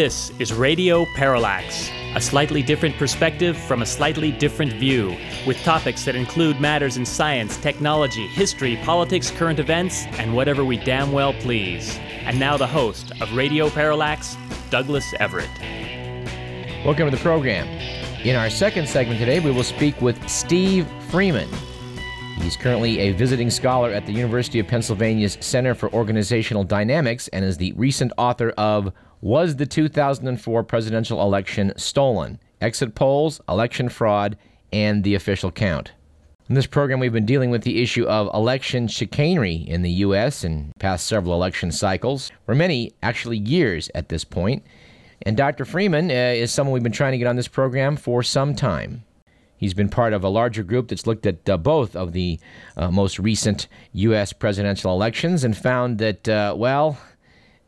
This is Radio Parallax, a slightly different perspective from a slightly different view, with topics that include matters in science, technology, history, politics, current events, and whatever we damn well please. And now the host of Radio Parallax, Douglas Everett. Welcome to the program. In our second segment today, we will speak with Steve Freeman. He's currently a visiting scholar at the University of Pennsylvania's Center for Organizational Dynamics and is the recent author of Was the 2004 Presidential Election Stolen? Exit Polls, Election Fraud, and the Official Count. In this program, we've been dealing with the issue of election chicanery in the U.S. in past several election cycles, for many, actually years at this point. And Dr. Freeman uh, is someone we've been trying to get on this program for some time. He's been part of a larger group that's looked at uh, both of the uh, most recent U.S. presidential elections and found that, uh, well,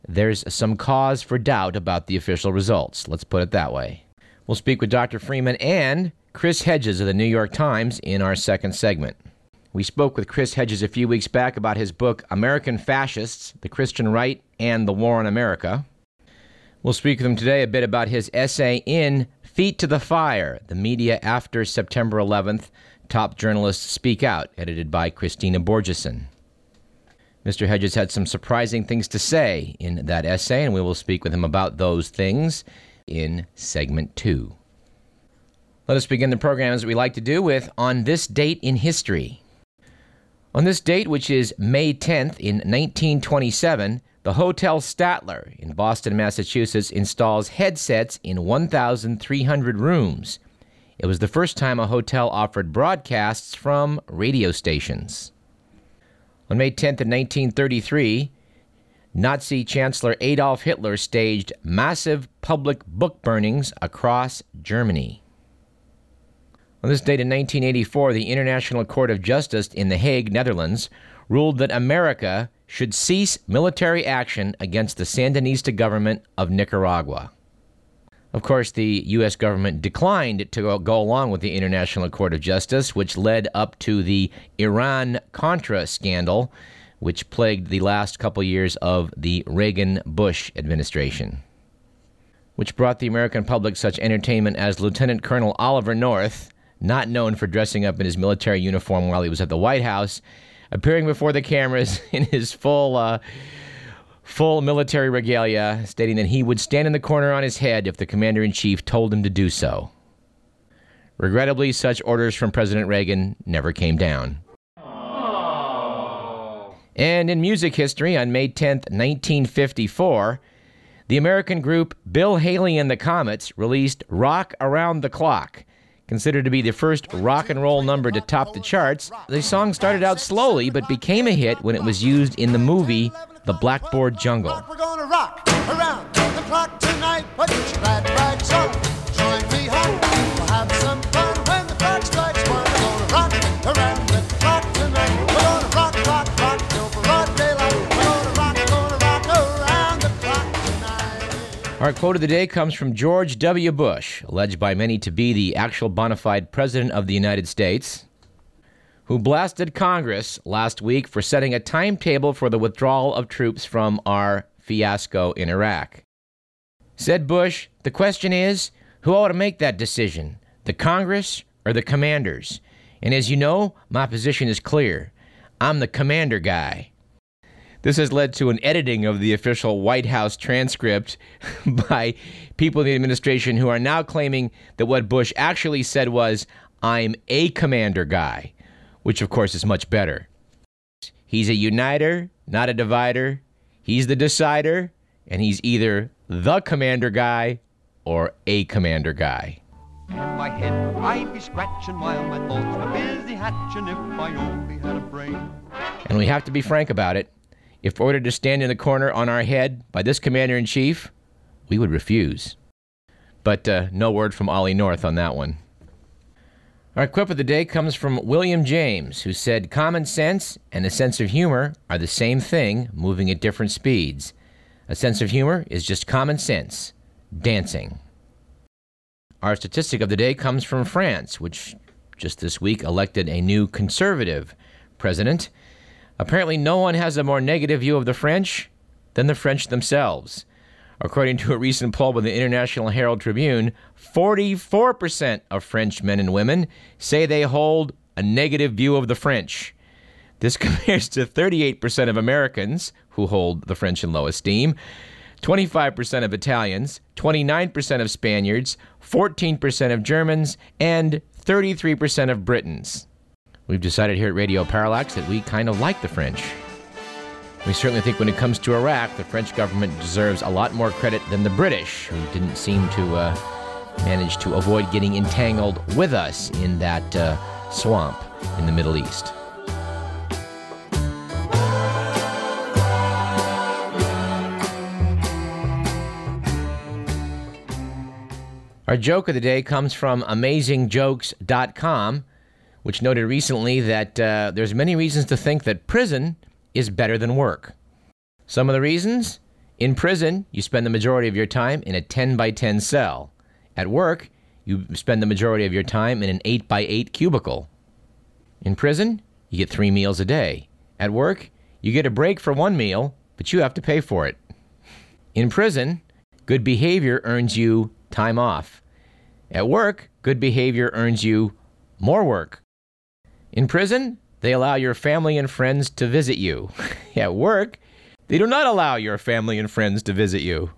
there's some cause for doubt about the official results. Let's put it that way. We'll speak with Dr. Freeman and Chris Hedges of the New York Times in our second segment. We spoke with Chris Hedges a few weeks back about his book, American Fascists The Christian Right and the War on America. We'll speak with him today a bit about his essay in Feet to the Fire The Media After September 11th Top Journalists Speak Out, edited by Kristina Borjesson. Mr. Hedges had some surprising things to say in that essay, and we will speak with him about those things in segment two. Let us begin the program as we like to do with On This Date in History. On this date, which is May 10th in 1927, the Hotel Statler in Boston, Massachusetts installs headsets in 1,300 rooms. It was the first time a hotel offered broadcasts from radio stations. On May 10th, 1933, Nazi Chancellor Adolf Hitler staged massive public book burnings across Germany. On this date in 1984, the International Court of Justice in The Hague, Netherlands, ruled that America should cease military action against the Sandinista government of Nicaragua. Of course, the U.S. government declined to go along with the International Court of Justice, which led up to the Iran Contra scandal, which plagued the last couple years of the Reagan Bush administration, which brought the American public such entertainment as Lieutenant Colonel Oliver North, not known for dressing up in his military uniform while he was at the White House, appearing before the cameras in his full uh, full military regalia, stating that he would stand in the corner on his head if the commander in chief told him to do so. Regrettably, such orders from President Reagan never came down. And in music history, on May 10th, 1954, the American group Bill Haley and the Comets released Rock Around the Clock. Considered to be the first rock and roll number to top the charts, the song started out slowly but became a hit when it was used in the movie The Blackboard Jungle. We're gonna rock around the clock tonight. Put your glad rags on. Join me home. We'll have some fun when the clock strikes one. We're gonna rock around the clock tonight. We're gonna rock, rock, rock till broad daylight. We're gonna rock, gonna rock around the clock tonight. Our quote of the day comes from George W. Bush, alleged by many to be the actual bona fide president of the United States, who blasted Congress last week for setting a timetable for the withdrawal of troops from our fiasco in Iraq. Said Bush, the question is who ought to make that decision, the Congress or the commanders? And as you know, my position is clear I'm the commander guy. This has led to an editing of the official White House transcript by people in the administration who are now claiming that what Bush actually said was, I'm a commander guy, which of course is much better. He's a uniter, not a divider. He's the decider, and he's either the commander guy or a commander guy. my head I'd be scratching while my thoughts were busy hatching if I only had a brain. And we have to be frank about it. If ordered to stand in the corner on our head by this commander in chief, we would refuse. But uh, no word from Ollie North on that one. Our quip of the day comes from William James, who said, Common sense and a sense of humor are the same thing, moving at different speeds. A sense of humor is just common sense, dancing. Our statistic of the day comes from France, which just this week elected a new conservative president. Apparently, no one has a more negative view of the French than the French themselves. According to a recent poll by the International Herald Tribune, 44% of French men and women say they hold a negative view of the French. This compares to 38% of Americans who hold the French in low esteem, 25% of Italians, 29% of Spaniards, 14% of Germans, and 33% of Britons. We've decided here at Radio Parallax that we kind of like the French. We certainly think when it comes to Iraq, the French government deserves a lot more credit than the British, who didn't seem to uh, manage to avoid getting entangled with us in that uh, swamp in the Middle East. Our joke of the day comes from AmazingJokes.com, which noted recently that uh, there's many reasons to think that prison is better than work. Some of the reasons? In prison, you spend the majority of your time in a 10 by 10 cell. At work, you spend the majority of your time in an 8 by 8 cubicle. In prison, you get three meals a day. At work, you get a break for one meal, but you have to pay for it. In prison, good behavior earns you time off. At work, good behavior earns you more work. In prison, they allow your family and friends to visit you. At work, they do not allow your family and friends to visit you.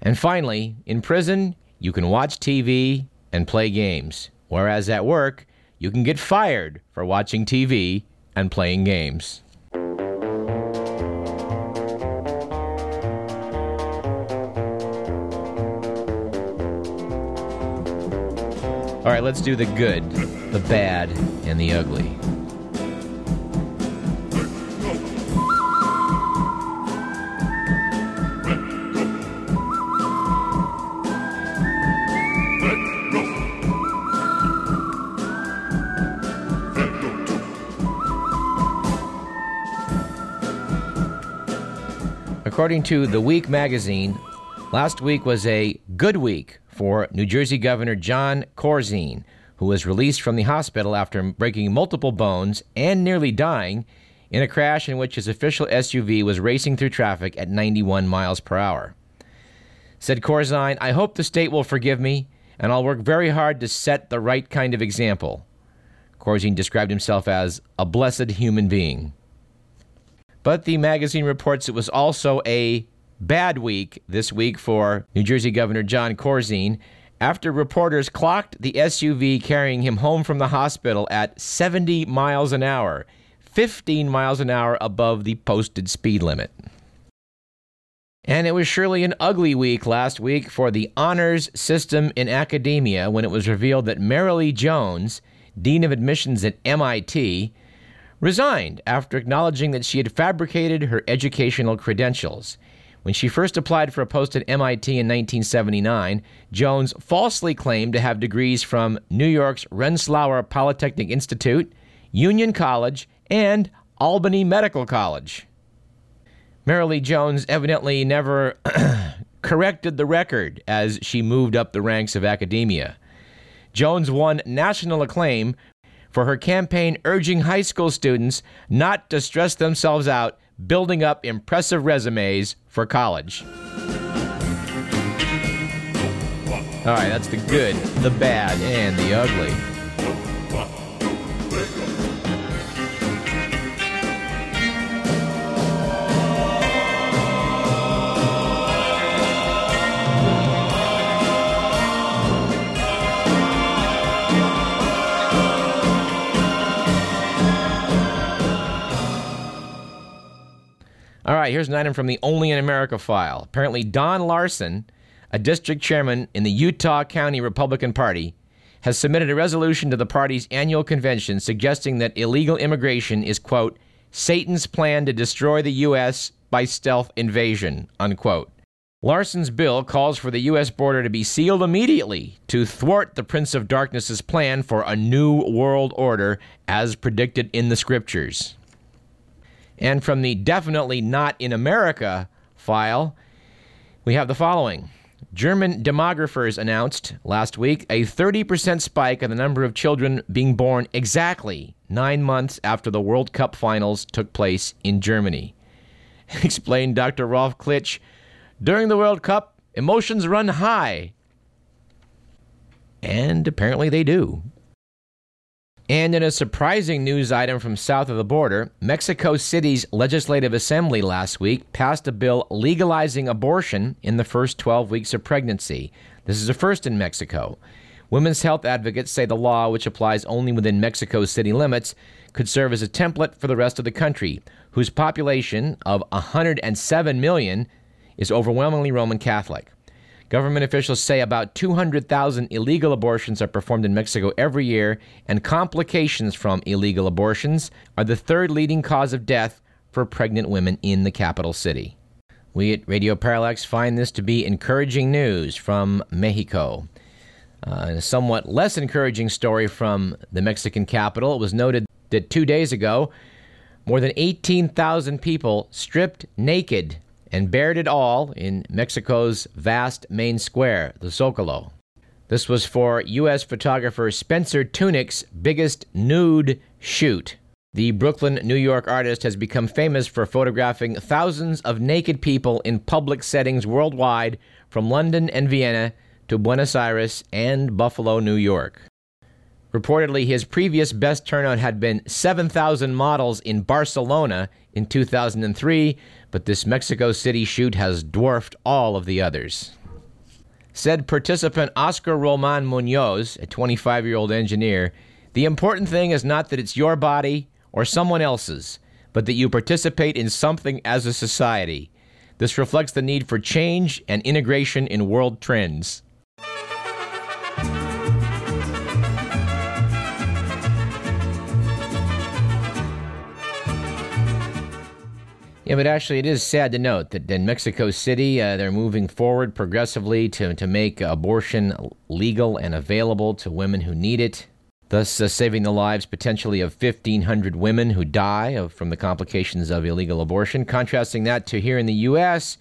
And finally, in prison, you can watch TV and play games, whereas at work, you can get fired for watching TV and playing games. All right, let's do the good, the bad, and the ugly. According to The Week magazine, last week was a good week for New Jersey Governor Jon Corzine, who was released from the hospital after breaking multiple bones and nearly dying in a crash in which his official SUV was racing through traffic at 91 miles per hour. Said Corzine, I hope the state will forgive me, and I'll work very hard to set the right kind of example. Corzine described himself as a blessed human being. But the magazine reports it was also a bad week this week for New Jersey Governor Jon Corzine after reporters clocked the SUV carrying him home from the hospital at 70 miles an hour, 15 miles an hour above the posted speed limit. And it was surely an ugly week last week for the honors system in academia when it was revealed that Marilee Jones, Dean of Admissions at MIT, resigned after acknowledging that she had fabricated her educational credentials. When she first applied for a post at MIT in 1979, Jones falsely claimed to have degrees from New York's Rensselaer Polytechnic Institute, Union College, and Albany Medical College. Marilee Jones evidently never corrected the record as she moved up the ranks of academia. Jones won national acclaim for her campaign urging high school students not to stress themselves out building up impressive resumes for college. All right, that's the good, the bad, and the ugly. All right, here's an item from the Only in America file. Apparently, Don Larson, a district chairman in the Utah County Republican Party, has submitted a resolution to the party's annual convention suggesting that illegal immigration is, quote, Satan's plan to destroy the U.S. by stealth invasion, unquote. Larson's bill calls for the U.S. border to be sealed immediately to thwart the Prince of Darkness's plan for a new world order as predicted in the scriptures. And from the definitely not in America file, we have the following. German demographers announced last week a 30% spike in the number of children being born exactly nine months after the World Cup finals took place in Germany. Explained Dr. Rolf Klitsch, During the World Cup, emotions run high. And apparently they do. And in a surprising news item from south of the border, Mexico City's Legislative Assembly last week passed a bill legalizing abortion in the first 12 weeks of pregnancy. This is a first in Mexico. Women's health advocates say the law, which applies only within Mexico City limits, could serve as a template for the rest of the country, whose population of 107 million is overwhelmingly Roman Catholic. Government officials say about 200,000 illegal abortions are performed in Mexico every year, and complications from illegal abortions are the third leading cause of death for pregnant women in the capital city. We at Radio Parallax find this to be encouraging news from Mexico. Uh, a somewhat less encouraging story from the Mexican capital. It was noted that two days ago, more than 18,000 people stripped naked and bared it all in Mexico's vast main square, the Zocalo. This was for U.S. photographer Spencer Tunick's biggest nude shoot. The Brooklyn, New York artist has become famous for photographing thousands of naked people in public settings worldwide, from London and Vienna to Buenos Aires and Buffalo, New York. Reportedly, his previous best turnout had been 7,000 models in Barcelona in 2003, but this Mexico City shoot has dwarfed all of the others. Said participant Oscar Roman Munoz, a 25 year old engineer, the important thing is not that it's your body or someone else's, but that you participate in something as a society. This reflects the need for change and integration in world trends. Yeah, but actually, it is sad to note that in Mexico City, uh, they're moving forward progressively to, to make abortion legal and available to women who need it, thus uh, saving the lives potentially of 1,500 women who die of, from the complications of illegal abortion. Contrasting that to here in the U.S.,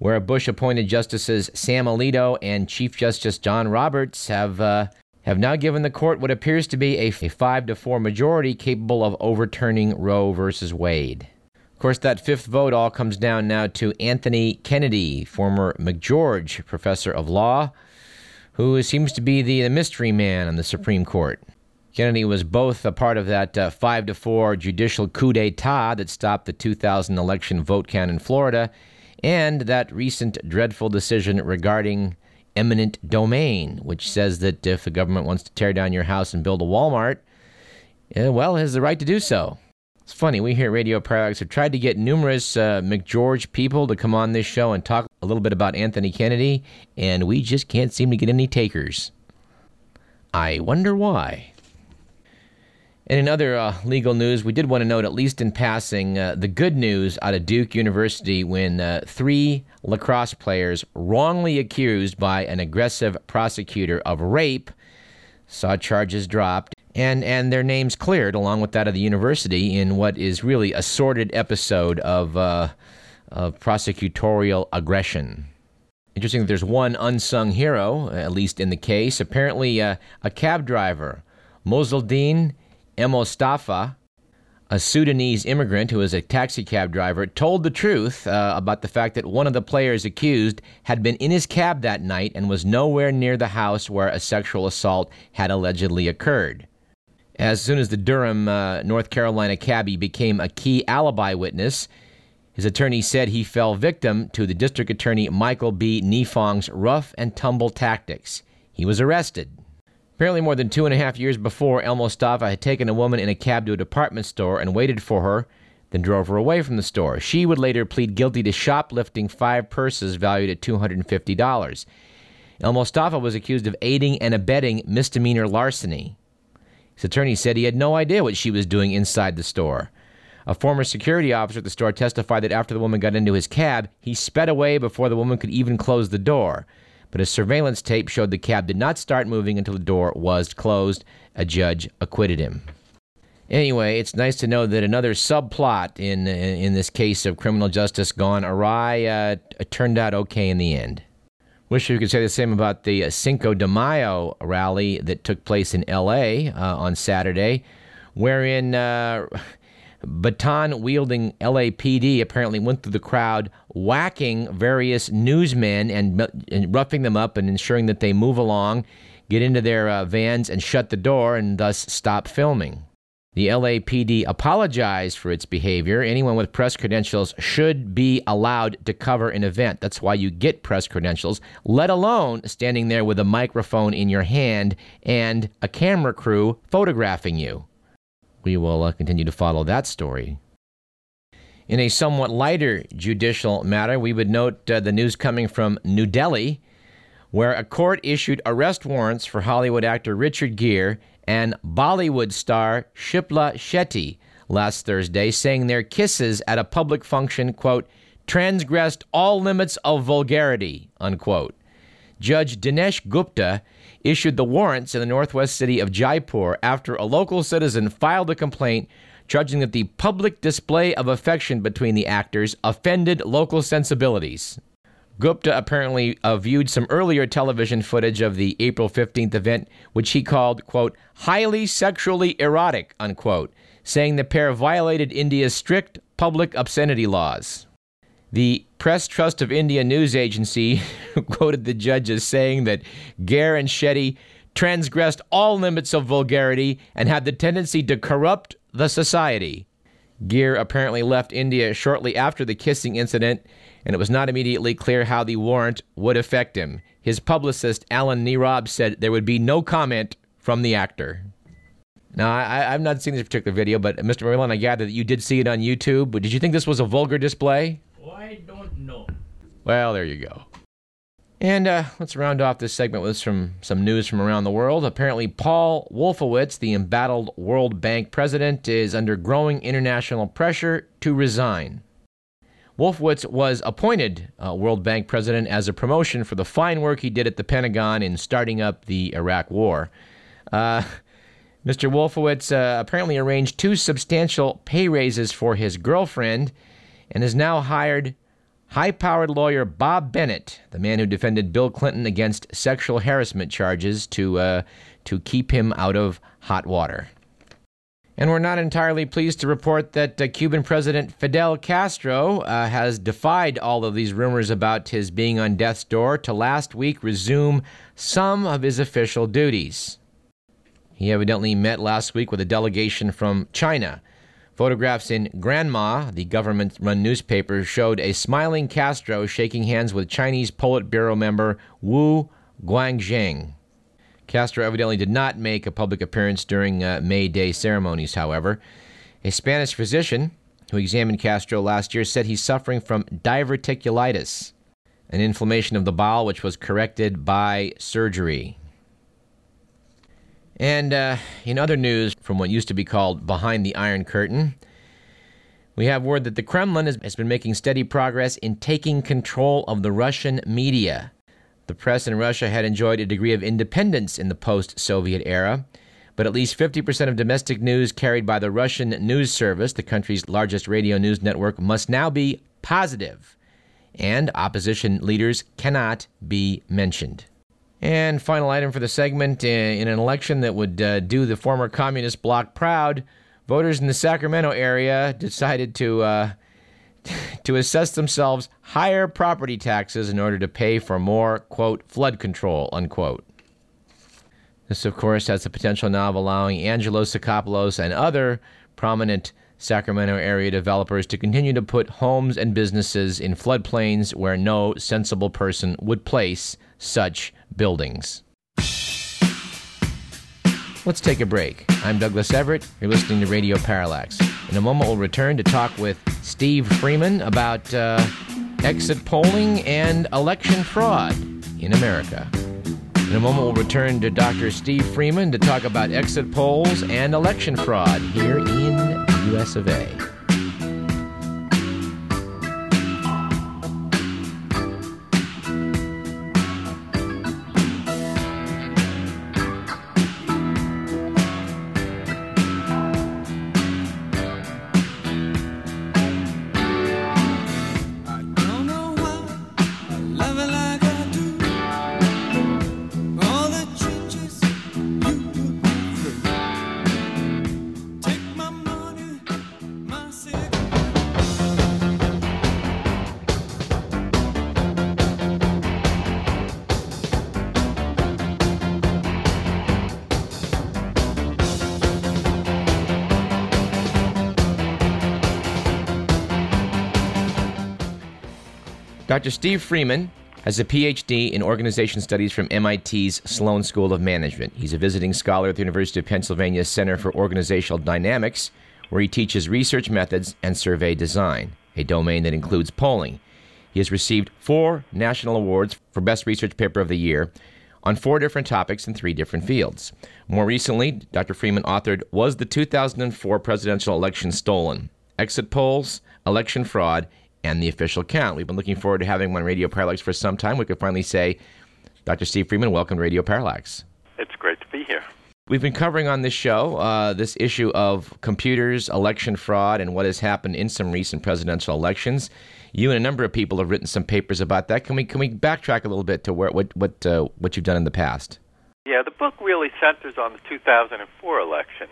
where Bush appointed Justices Sam Alito and Chief Justice John Roberts have. Uh, have now given the court what appears to be a, a 5 to 4 majority capable of overturning Roe versus Wade. Of course, that fifth vote all comes down now to Anthony Kennedy, former McGeorge professor of law, who seems to be the, the mystery man on the Supreme Court. Kennedy was both a part of that uh, 5 to 4 judicial coup d'etat that stopped the 2000 election vote count in Florida and that recent dreadful decision regarding eminent domain, which says that if the government wants to tear down your house and build a Walmart, uh, well, it has the right to do so. It's funny, we here at Radio Parallax have tried to get numerous uh, McGeorge people to come on this show and talk a little bit about Anthony Kennedy, and we just can't seem to get any takers. I wonder why. And in other uh, legal news, we did want to note, at least in passing, uh, the good news out of Duke University when uh, three lacrosse players wrongly accused by an aggressive prosecutor of rape saw charges dropped and and their names cleared along with that of the university in what is really a sordid episode of uh, of prosecutorial aggression. Interesting that there's one unsung hero, at least in the case. Apparently, uh, a cab driver, Moezeldin Elmostafa, a Sudanese immigrant who is a taxi cab driver, told the truth uh, about the fact that one of the players accused had been in his cab that night and was nowhere near the house where a sexual assault had allegedly occurred. As soon as the Durham, uh, North Carolina cabbie became a key alibi witness, his attorney said he fell victim to the district attorney Michael B. Nifong's rough and tumble tactics. He was arrested. Apparently, more than two and a half years before, El Mostafa had taken a woman in a cab to a department store and waited for her, then drove her away from the store. She would later plead guilty to shoplifting five purses valued at $250. El Mostafa was accused of aiding and abetting misdemeanor larceny. His attorney said he had no idea what she was doing inside the store. A former security officer at the store testified that after the woman got into his cab, he sped away before the woman could even close the door. But a surveillance tape showed the cab did not start moving until the door was closed. A judge acquitted him. Anyway, it's nice to know that another subplot in in this case of criminal justice gone awry uh, turned out okay in the end. Wish we could say the same about the uh, Cinco de Mayo rally that took place in L.A. Uh, on Saturday, wherein uh, baton wielding LAPD apparently went through the crowd, whacking various newsmen and, and roughing them up and ensuring that they move along, get into their uh, vans, and shut the door and thus stop filming. The LAPD apologized for its behavior. Anyone with press credentials should be allowed to cover an event. That's why you get press credentials, let alone standing there with a microphone in your hand and a camera crew photographing you. We will uh, continue to follow that story. In a somewhat lighter judicial matter, we would note uh, the news coming from New Delhi, where a court issued arrest warrants for Hollywood actor Richard Gere and Bollywood star Shilpa Shetty last Thursday, saying their kisses at a public function, quote, transgressed all limits of vulgarity, unquote. Judge Dinesh Gupta issued the warrants in the northwest city of Jaipur after a local citizen filed a complaint charging that the public display of affection between the actors offended local sensibilities. Gupta apparently uh, viewed some earlier television footage of the April 15th event, which he called, quote, highly sexually erotic, unquote, saying the pair violated India's strict public obscenity laws. The Press Trust of India news agency quoted the judge as saying that Gere and Shetty transgressed all limits of vulgarity and had the tendency to corrupt the society. Gere apparently left India shortly after the kissing incident and it was not immediately clear how the warrant would affect him. His publicist, Alan Nierob, said there would be no comment from the actor. Now, I, I've not seen this particular video, but Mr. Merlin, I gather that you did see it on YouTube. But did you think this was a vulgar display? I don't know. Well, there you go. And uh, let's round off this segment with some, some news from around the world. Apparently, Paul Wolfowitz, the embattled World Bank president, is under growing international pressure to resign. Wolfowitz was appointed uh, World Bank president as a promotion for the fine work he did at the Pentagon in starting up the Iraq War. Uh, Mr. Wolfowitz uh, apparently arranged two substantial pay raises for his girlfriend and has now hired high powered lawyer Bob Bennett, the man who defended Bill Clinton against sexual harassment charges, to, uh, to keep him out of hot water. And we're not entirely pleased to report that uh, Cuban President Fidel Castro uh, has defied all of these rumors about his being on death's door to last week resume some of his official duties. He evidently met last week with a delegation from China. Photographs in Granma, the government run newspaper, showed a smiling Castro shaking hands with Chinese Politburo member Wu Guangzheng. Castro evidently did not make a public appearance during uh, May Day ceremonies, however. A Spanish physician who examined Castro last year said he's suffering from diverticulitis, an inflammation of the bowel which was corrected by surgery. And uh, in other news from what used to be called Behind the Iron Curtain, we have word that the Kremlin has, has been making steady progress in taking control of the Russian media. The press in Russia had enjoyed a degree of independence in the post Soviet era, but at least 50% of domestic news carried by the Russian news service, the country's largest radio news network, must now be positive, and opposition leaders cannot be mentioned. And final item for the segment in an election that would uh, do the former communist bloc proud, voters in the Sacramento area decided to uh, to assess themselves higher property taxes in order to pay for more, quote, flood control, unquote. This, of course, has the potential now of allowing Angelo Tsakopoulos and other prominent Sacramento area developers to continue to put homes and businesses in floodplains where no sensible person would place such buildings. Let's take a break. I'm Douglas Everett. You're listening to Radio Parallax. In a moment, we'll return to talk with Steve Freeman about uh, exit polling and election fraud in America. In a moment, we'll return to Dr. Steve Freeman to talk about exit polls and election fraud here in the US of A. Dr. Steve Freeman has a PhD in organization studies from MIT's Sloan School of Management. He's a visiting scholar at the University of Pennsylvania Center for Organizational Dynamics, where he teaches research methods and survey design, a domain that includes polling. He has received four national awards for Best Research Paper of the Year on four different topics in three different fields. More recently, Dr. Freeman authored Was the 2004 Presidential Election Stolen? Exit Polls, Election Fraud, and the Official Count. We've been looking forward to having him on Radio Parallax for some time. We could finally say, Dr. Steve Freeman, welcome to Radio Parallax. It's great to be here. We've been covering on this show uh, this issue of computers, election fraud, and what has happened in some recent presidential elections. You and a number of people have written some papers about that. Can we can we backtrack a little bit to where what what uh, what you've done in the past? Yeah, the book really centers on the 2004 election.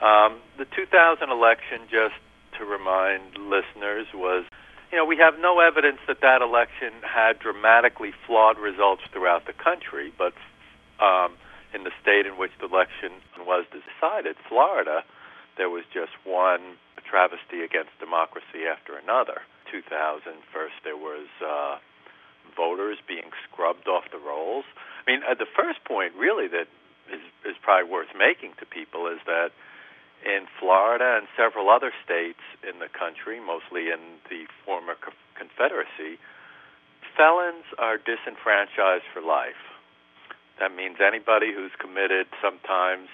Um, the 2000 election, just to remind listeners, was you know we have no evidence that that election had dramatically flawed results throughout the country, but um, in the state in which the election was decided, Florida, there was just one travesty against democracy after another. 2000, first there was uh, voters being scrubbed off the rolls. I mean, uh, the first point really that is, is probably worth making to people is that in Florida and several other states in the country, mostly in the former Confederacy, felons are disenfranchised for life. That means anybody who's committed sometimes,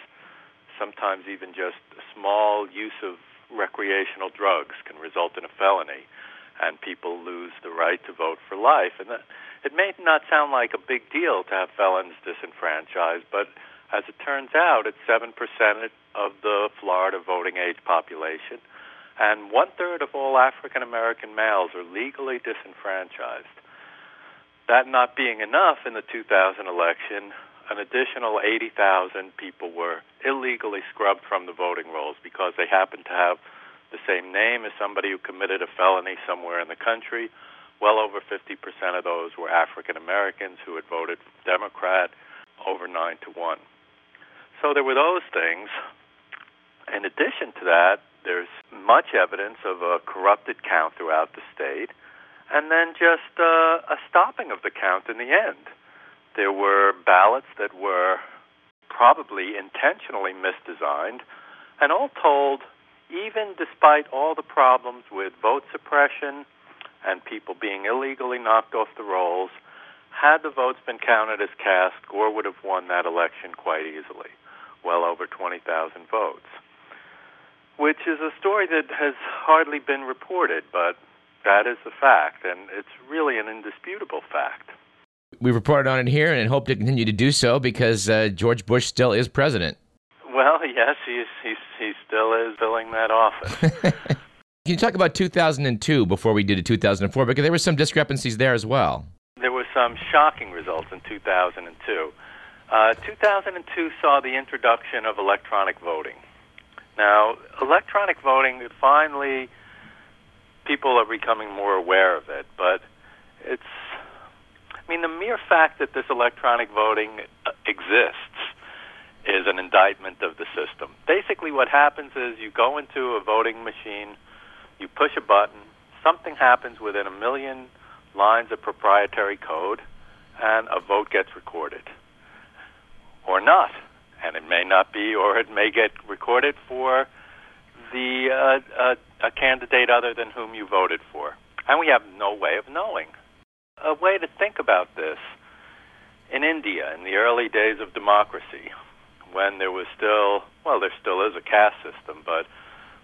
sometimes even just small use of recreational drugs can result in a felony, and people lose the right to vote for life. And that, it may not sound like a big deal to have felons disenfranchised, but as it turns out, it's seven percent of the Florida voting age population, and one third of all African American males are legally disenfranchised. That not being enough in the 2000 election, an additional 80,000 people were illegally scrubbed from the voting rolls because they happened to have the same name as somebody who committed a felony somewhere in the country. Well over 50% of those were African Americans who had voted Democrat, over 9 to 1. So there were those things. In addition to that, there's much evidence of a corrupted count throughout the state and then just uh, a stopping of the count in the end. There were ballots that were probably intentionally misdesigned, and all told, even despite all the problems with vote suppression and people being illegally knocked off the rolls, had the votes been counted as cast, Gore would have won that election quite easily, well over 20,000 votes. Which is a story that has hardly been reported, but that is the fact, and it's really an indisputable fact. We reported on it here and hope to continue to do so because uh, George Bush still is president. Well, yes, he's, he's, he still is filling that office. Can you talk about 2002 before we did 2004? Because there were some discrepancies there as well. There were some shocking results in 2002. Uh, 2002 saw the introduction of electronic voting. Now, electronic voting finally people are becoming more aware of it, but it's I mean the mere fact that this electronic voting uh, exists is an indictment of the system. Basically what happens is you go into a voting machine, you push a button, something happens within a million lines of proprietary code and a vote gets recorded. Or not. And it may not be or it may get recorded for the uh, uh, a candidate other than whom you voted for. And we have no way of knowing. A way to think about this in India, in the early days of democracy, when there was still, well, there still is a caste system, but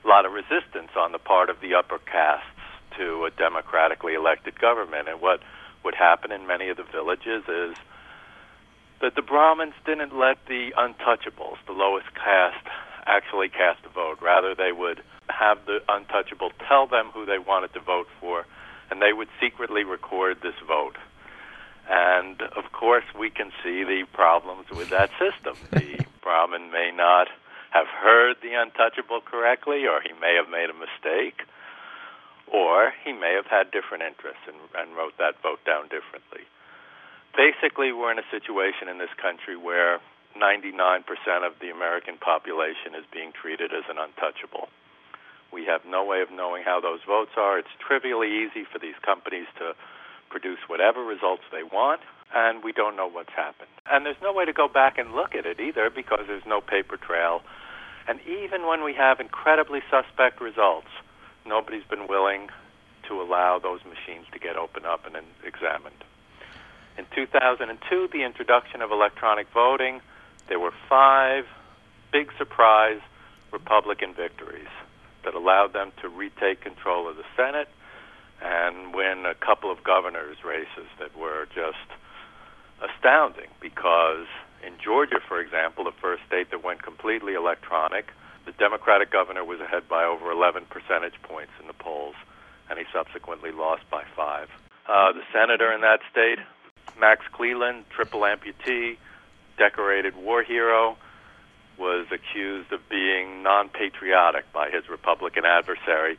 a lot of resistance on the part of the upper castes to a democratically elected government. And what would happen in many of the villages is that the Brahmins didn't let the untouchables, the lowest caste, actually cast a vote. Rather, they would have the untouchable tell them who they wanted to vote for, and they would secretly record this vote. And of course, we can see the problems with that system. The Brahmin may not have heard the untouchable correctly, or he may have made a mistake, or he may have had different interests and, and wrote that vote down differently. Basically, we're in a situation in this country where 99% of the American population is being treated as an untouchable. We have no way of knowing how those votes are. It's trivially easy for these companies to produce whatever results they want, and we don't know what's happened. And there's no way to go back and look at it either because there's no paper trail. And even when we have incredibly suspect results, nobody's been willing to allow those machines to get opened up and examined. In 2002, the introduction of electronic voting, there were five big surprise Republican victories that allowed them to retake control of the Senate and win a couple of governors' races that were just astounding because in Georgia, for example, the first state that went completely electronic, the Democratic governor was ahead by over 11 percentage points in the polls, and he subsequently lost by five. Uh, the senator in that state, Max Cleland, triple amputee, decorated war hero, was accused of being non patriotic by his Republican adversary,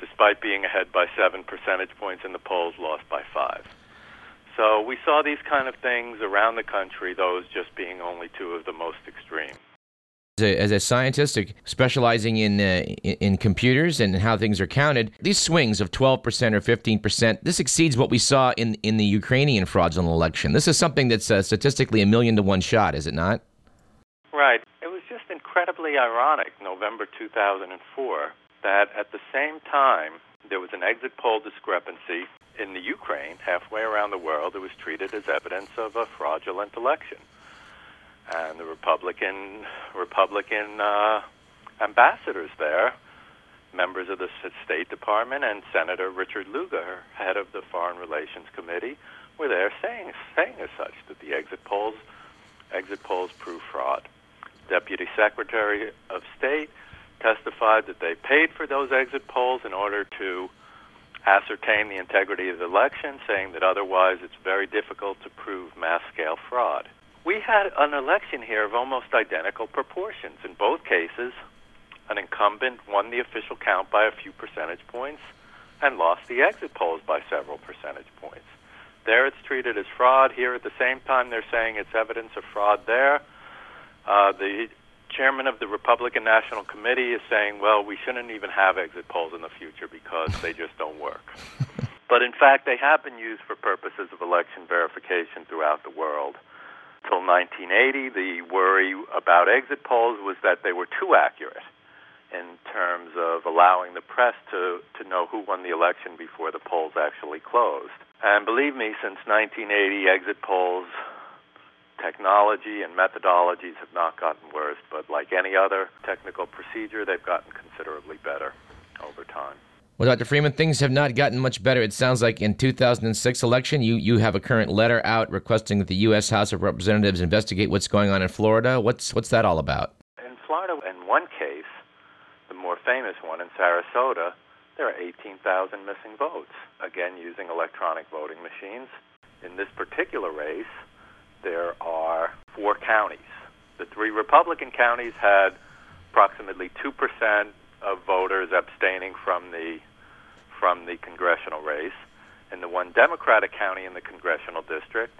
despite being ahead by seven percentage points in the polls, lost by five. So we saw these kind of things around the country, those just being only two of the most extreme. As a, as a scientist specializing in, uh, in computers and how things are counted, these swings of 12% or 15%, this exceeds what we saw in, in the Ukrainian fraudulent election. This is something that's uh, statistically a million to one shot, is it not? Right. It was just incredibly ironic, November 2004, that at the same time there was an exit poll discrepancy in the Ukraine, halfway around the world, it was treated as evidence of a fraudulent election. And the Republican Republican uh, ambassadors there, members of the State Department, and Senator Richard Lugar, head of the Foreign Relations Committee, were there saying saying as such that the exit polls exit polls prove fraud. Deputy Secretary of State testified that they paid for those exit polls in order to ascertain the integrity of the election, saying that otherwise it's very difficult to prove mass scale fraud. We had an election here of almost identical proportions. In both cases, an incumbent won the official count by a few percentage points and lost the exit polls by several percentage points. There it's treated as fraud. Here at the same time, they're saying it's evidence of fraud there. Uh, the chairman of the Republican National Committee is saying, well, we shouldn't even have exit polls in the future because they just don't work. but in fact, they have been used for purposes of election verification throughout the world. Till 1980, the worry about exit polls was that they were too accurate in terms of allowing the press to, to know who won the election before the polls actually closed. And believe me, since 1980, exit polls technology and methodologies have not gotten worse, but like any other technical procedure, they've gotten considerably better over time. Well, Dr. Freeman, things have not gotten much better. It sounds like in 2006 election, you, you have a current letter out requesting that the U.S. House of Representatives investigate what's going on in Florida. What's what's that all about? In Florida, in one case, the more famous one in Sarasota, there are 18,000 missing votes. Again, using electronic voting machines. In this particular race, there are four counties. The three Republican counties had approximately 2% of voters abstaining from the from the congressional race. In the one Democratic county in the congressional district,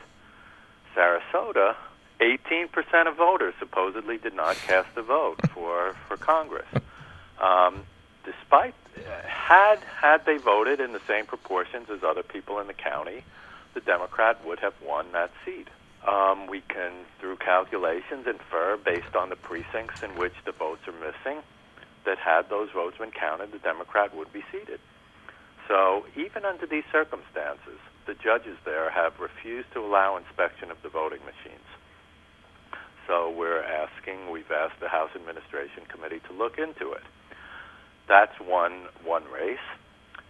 Sarasota, 18% of voters supposedly did not cast a vote for for Congress. Um, despite had had they voted in the same proportions as other people in the county, the Democrat would have won that seat um, we can, through calculations, infer based on the precincts in which the votes are missing that had those votes been counted, the Democrat would be seated. So even under these circumstances, the judges there have refused to allow inspection of the voting machines. So we're asking, we've asked the House Administration Committee to look into it. That's one one race.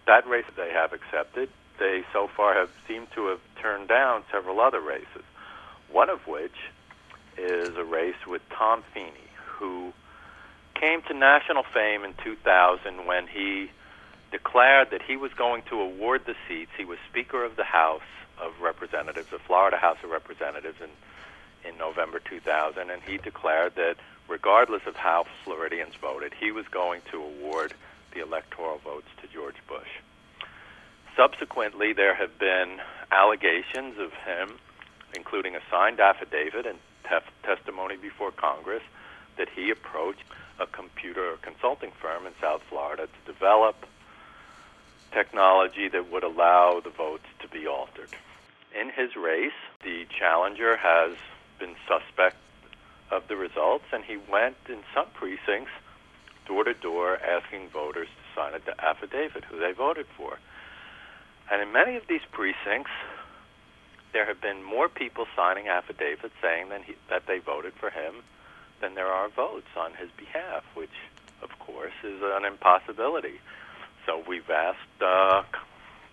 That race they have accepted. They so far have seemed to have turned down several other races one of which is a race with Tom Feeney, who came to national fame in 2000 when he declared that he was going to award the seats. He was Speaker of the House of Representatives, the Florida House of Representatives, in, in November 2000, and he declared that regardless of how Floridians voted, he was going to award the electoral votes to George Bush. Subsequently, there have been allegations of him including a signed affidavit and tef- testimony before Congress that he approached a computer consulting firm in South Florida to develop technology that would allow the votes to be altered. In his race, the challenger has been suspect of the results, and he went in some precincts door to door asking voters to sign an affidavit who they voted for. And in many of these precincts, there have been more people signing affidavits saying he, that they voted for him than there are votes on his behalf, which, of course, is an impossibility. So we've asked uh,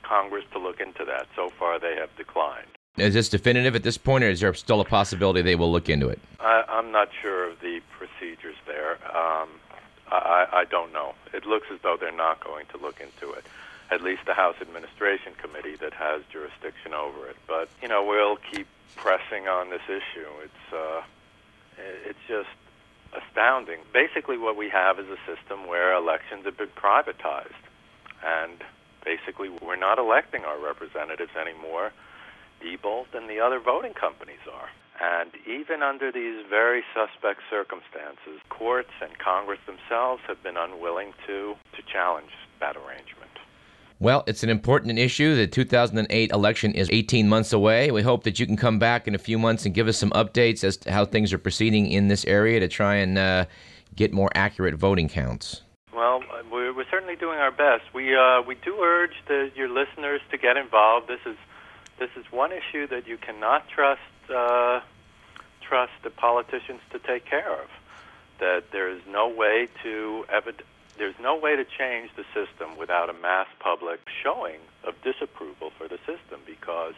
Congress to look into that. So far, they have declined. Is this definitive at this point, or is there still a possibility they will look into it? I, I'm not sure of the procedures there. Um, I, I don't know. It looks as though they're not going to look into it. At least the House Administration Committee that has jurisdiction over it. But you know, we'll keep pressing on this issue. It's uh, it's just astounding. Basically, what we have is a system where elections have been privatized, and basically, we're not electing our representatives anymore Diebold and the other voting companies are. And even under these very suspect circumstances, courts and Congress themselves have been unwilling to, to challenge that arrangement. Well, it's an important issue. The 2008 election is 18 months away. We hope that you can come back in a few months and give us some updates as to how things are proceeding in this area to try and uh, get more accurate voting counts. Well, we're, we're certainly doing our best. We uh, we do urge the, your listeners to get involved. This is this is one issue that you cannot trust uh, trust the politicians to take care of. That there is no way to evid- there's no way to change the system without a mass public showing of disapproval for the system because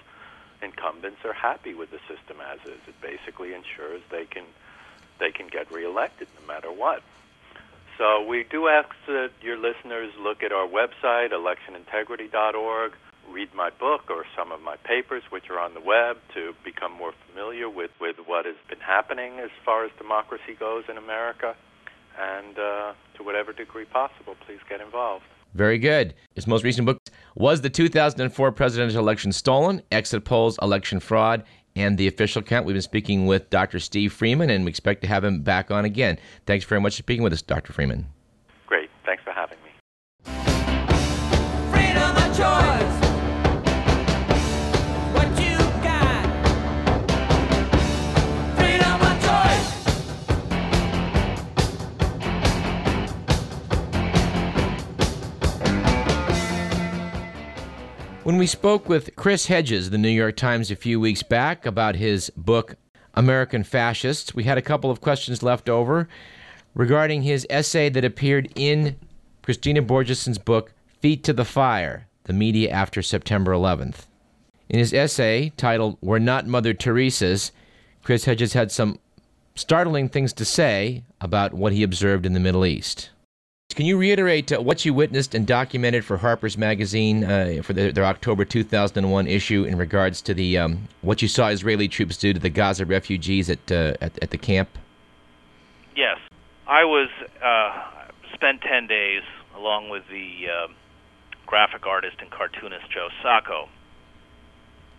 incumbents are happy with the system as is. It basically ensures they can they can get reelected no matter what. So we do ask that your listeners look at our website, electionintegrity.org read my book or some of my papers, which are on the web, to become more familiar with, with what has been happening as far as democracy goes in America. And uh, to whatever degree possible, please get involved. Very good. His most recent book was the 2004 presidential election stolen, exit polls, election fraud, and the official count. We've been speaking with Dr. Steve Freeman, and we expect to have him back on again. Thanks very much for speaking with us, Dr. Freeman. When we spoke with Chris Hedges, the New York Times, a few weeks back about his book, American Fascists, we had a couple of questions left over regarding his essay that appeared in Kristina Borjesson's book, Feet to the Fire The Media After September 11th. In his essay titled We're Not Mother Teresa's, Chris Hedges had some startling things to say about what he observed in the Middle East. Can you reiterate uh, what you witnessed and documented for Harper's Magazine uh, for their, their October 2001 issue in regards to the um, what you saw Israeli troops do to the Gaza refugees at uh, at, at the camp? Yes, I was uh, spent ten days along with the uh, graphic artist and cartoonist Joe Sacco,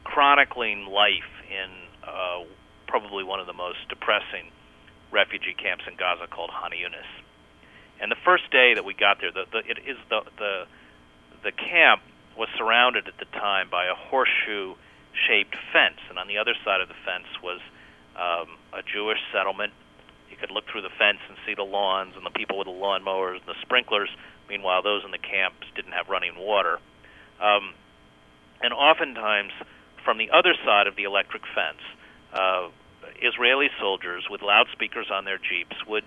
chronicling life in uh, probably one of the most depressing refugee camps in Gaza called Han Yunis. And the first day that we got there, the, the, it is the the the camp was surrounded at the time by a horseshoe-shaped fence, and on the other side of the fence was um, a Jewish settlement. You could look through the fence and see the lawns and the people with the lawnmowers and the sprinklers. Meanwhile, those in the camps didn't have running water. Um, and oftentimes, from the other side of the electric fence, uh, Israeli soldiers with loudspeakers on their jeeps would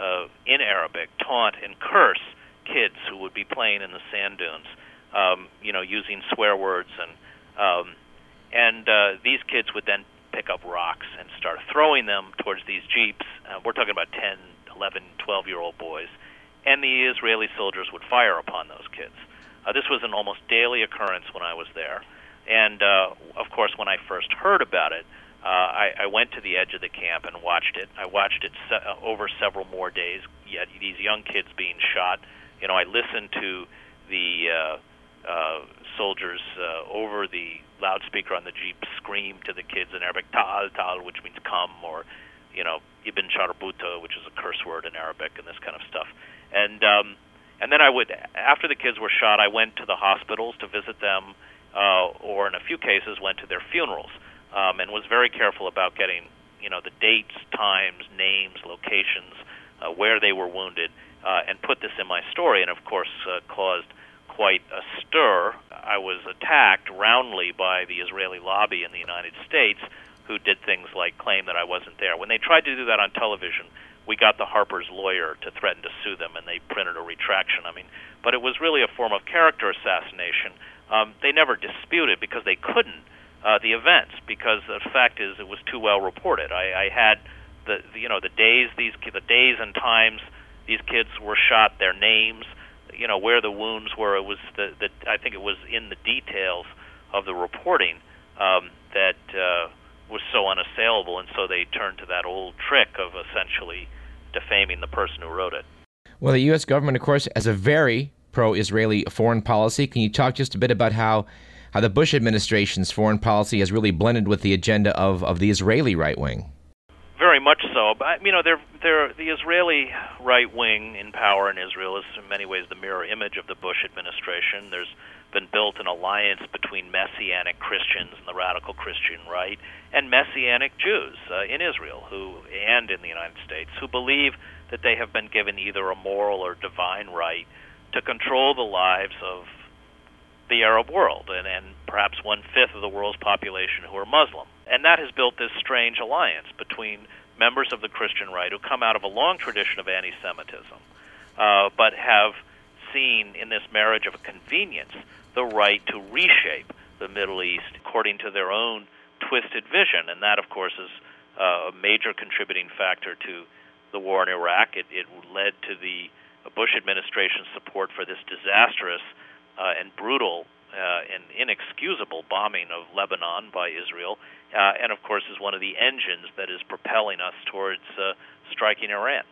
uh, in Arabic, taunt and curse kids who would be playing in the sand dunes, um, you know, using swear words and um, and uh, these kids would then pick up rocks and start throwing them towards these jeeps. Uh, we're talking about 10, 11, 12 year old boys, and the Israeli soldiers would fire upon those kids. Uh, this was an almost daily occurrence when I was there, and uh, of course, when I first heard about it, uh, I, I went to the edge of the camp and watched it. I watched it se- uh, over several more days. Yet these young kids being shot. You know, I listened to the uh, uh, soldiers uh, over the loudspeaker on the jeep scream to the kids in Arabic, "Ta'al, ta'al," which means come, or you know, "Ibn Sharbuta," which is a curse word in Arabic, and this kind of stuff. And um, And then I would, after the kids were shot, I went to the hospitals to visit them, uh, or in a few cases went to their funerals, um, and was very careful about getting, you know, the dates, times, names, locations, uh, where they were wounded, uh, and put this in my story. And of course, uh, caused quite a stir. I was attacked roundly by the Israeli lobby in the United States, who did things like claim that I wasn't there. When they tried to do that on television, we got the Harper's lawyer to threaten to sue them, and they printed a retraction. I mean, but it was really a form of character assassination. Um, they never disputed because they couldn't uh, the events because the fact is it was too well reported. I, I had the, the you know the days these the days and times these kids were shot, their names, you know where the wounds were. It was the, the I think it was in the details of the reporting um, that uh, was so unassailable, and so they turned to that old trick of essentially defaming the person who wrote it. Well, the U.S. government, of course, has a very pro-Israeli foreign policy. Can you talk just a bit about how how the Bush administration's foreign policy has really blended with the agenda of, of the Israeli right wing? Very much so. But you know, they're, they're, the Israeli right wing in power in Israel is in many ways the mirror image of the Bush administration. There's been built an alliance between Messianic Christians and the radical Christian right, and Messianic Jews uh, in Israel who and in the United States who believe that they have been given either a moral or divine right to control the lives of the Arab world and, and perhaps one fifth of the world's population who are Muslim. And that has built this strange alliance between members of the Christian right who come out of a long tradition of anti Semitism, uh, but have seen in this marriage of convenience the right to reshape the Middle East according to their own twisted vision. And that, of course, is uh, a major contributing factor to the war in Iraq. It, it led to the Bush administration's support for this disastrous uh, and brutal uh, and inexcusable bombing of Lebanon by Israel, uh, and of course is one of the engines that is propelling us towards uh, striking Iran.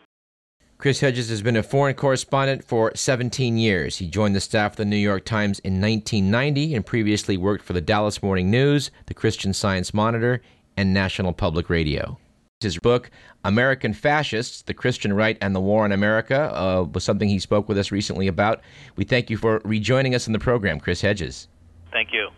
Chris Hedges has been a foreign correspondent for 17 years. He joined the staff of the New York Times in 1990 and previously worked for the Dallas Morning News, the Christian Science Monitor, and National Public Radio. His book, American Fascists The Christian Right and the War on America, uh, was something he spoke with us recently about. We thank you for rejoining us in the program, Chris Hedges. Thank you.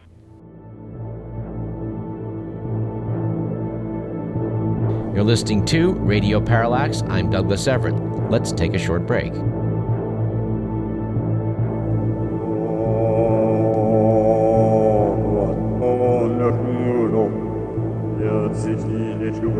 You're listening to Radio Parallax. I'm Douglas Everett. Let's take a short break.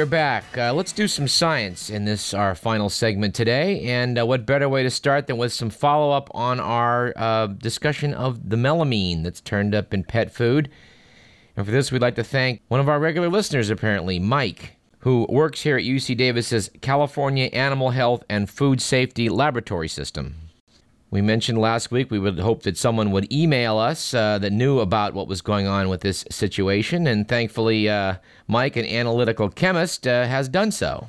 are back. Uh, let's do some science in this our final segment today. And uh, what better way to start than with some follow up on our uh, discussion of the melamine that's turned up in pet food. And for this, we'd like to thank one of our regular listeners, apparently, Mike, who works here at UC Davis's California Animal Health and Food Safety Laboratory System. We mentioned last week we would hope that someone would email us uh, that knew about what was going on with this situation, and thankfully, uh, Mike, an analytical chemist, uh, has done so.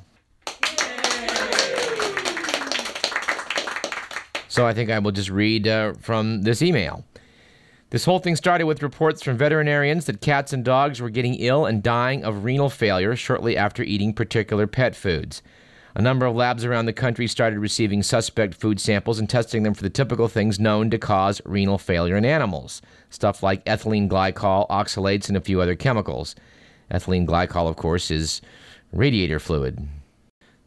So I think I will just read uh, from this email. This whole thing started with reports from veterinarians that cats and dogs were getting ill and dying of renal failure shortly after eating particular pet foods. A number of labs around the country started receiving suspect food samples and testing them for the typical things known to cause renal failure in animals. Stuff like ethylene glycol, oxalates, and a few other chemicals. Ethylene glycol, of course, is radiator fluid.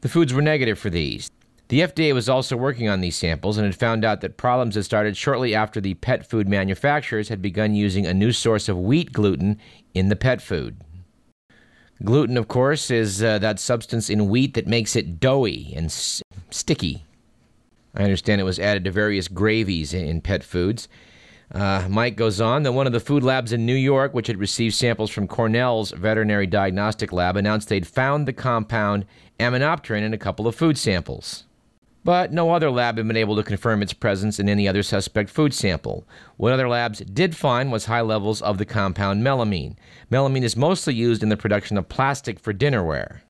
The foods were negative for these. The FDA was also working on these samples and had found out that problems had started shortly after the pet food manufacturers had begun using a new source of wheat gluten in the pet food. Gluten, of course, is uh, that substance in wheat that makes it doughy and s- sticky. I understand it was added to various gravies in, in pet foods. Uh, Mike goes on that one of the food labs in New York, which had received samples from Cornell's veterinary diagnostic lab, announced they'd found the compound aminopterin in a couple of food samples. But no other lab had been able to confirm its presence in any other suspect food sample. What other labs did find was high levels of the compound melamine. Melamine is mostly used in the production of plastic for dinnerware.